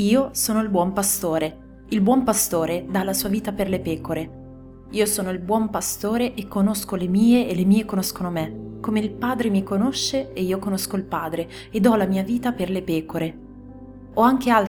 Io sono il buon pastore. Il buon pastore dà la sua vita per le pecore. Io sono il buon pastore e conosco le mie e le mie conoscono me, come il Padre mi conosce e io conosco il Padre e do la mia vita per le pecore. Ho anche altre